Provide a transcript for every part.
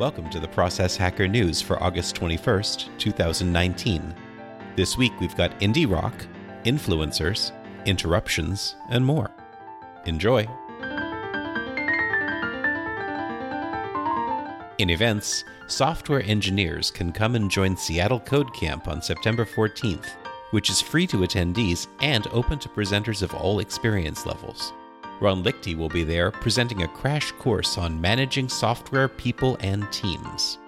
Welcome to the Process Hacker News for August 21st, 2019. This week we've got indie rock, influencers, interruptions, and more. Enjoy! In events, software engineers can come and join Seattle Code Camp on September 14th, which is free to attendees and open to presenters of all experience levels. Ron Lichty will be there presenting a crash course on managing software, people, and teams.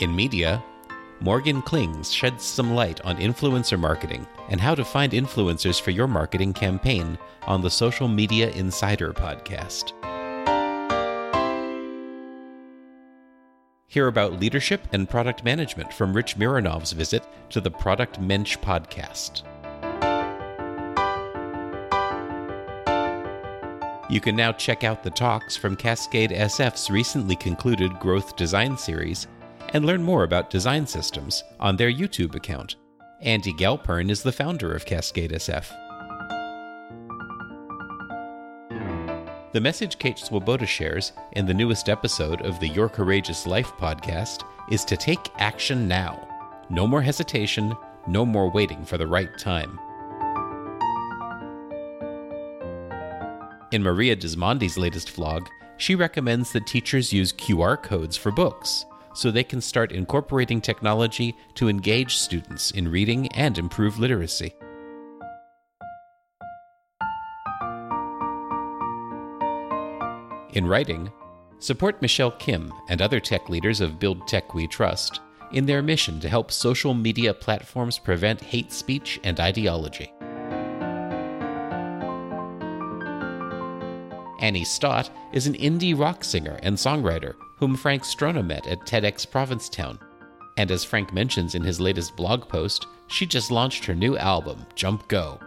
In media, Morgan Klings sheds some light on influencer marketing and how to find influencers for your marketing campaign on the Social Media Insider podcast. Hear about leadership and product management from Rich Mironov's visit to the Product Mensch podcast. You can now check out the talks from Cascade SF's recently concluded Growth Design series and learn more about design systems on their YouTube account. Andy Galpern is the founder of Cascade SF. The message Kate Swoboda shares in the newest episode of the Your Courageous Life podcast is to take action now. No more hesitation, no more waiting for the right time. In Maria Dismondy's latest vlog, she recommends that teachers use QR codes for books so they can start incorporating technology to engage students in reading and improve literacy. In writing, support Michelle Kim and other tech leaders of Build Tech We Trust in their mission to help social media platforms prevent hate speech and ideology. Annie Stott is an indie rock singer and songwriter whom Frank Strona met at TEDx Provincetown. And as Frank mentions in his latest blog post, she just launched her new album, Jump Go.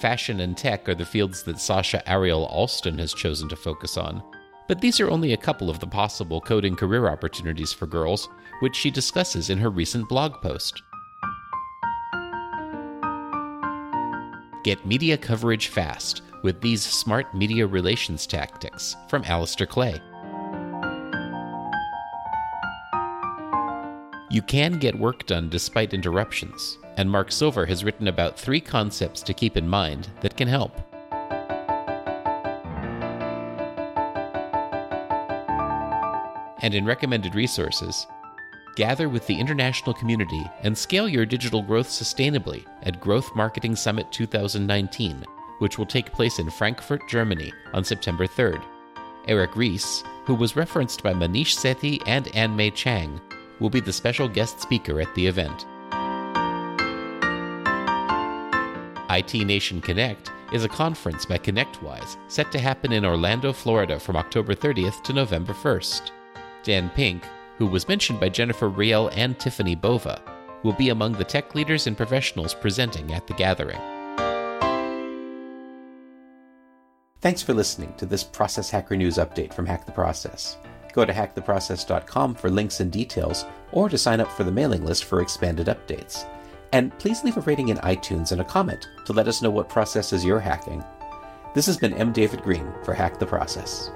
Fashion and tech are the fields that Sasha Ariel Alston has chosen to focus on, but these are only a couple of the possible coding career opportunities for girls, which she discusses in her recent blog post. Get media coverage fast with these smart media relations tactics from Alistair Clay. You can get work done despite interruptions, and Mark Silver has written about three concepts to keep in mind that can help. And in recommended resources, gather with the international community and scale your digital growth sustainably at Growth Marketing Summit 2019, which will take place in Frankfurt, Germany on September 3rd. Eric Ries, who was referenced by Manish Sethi and Ann Mei Chang, will be the special guest speaker at the event. IT Nation Connect is a conference by ConnectWise set to happen in Orlando, Florida from October 30th to November 1st. Dan Pink, who was mentioned by Jennifer Riel and Tiffany Bova, will be among the tech leaders and professionals presenting at the gathering. Thanks for listening to this Process Hacker News update from Hack the Process. Go to hacktheprocess.com for links and details, or to sign up for the mailing list for expanded updates. And please leave a rating in iTunes and a comment to let us know what processes you're hacking. This has been M. David Green for Hack the Process.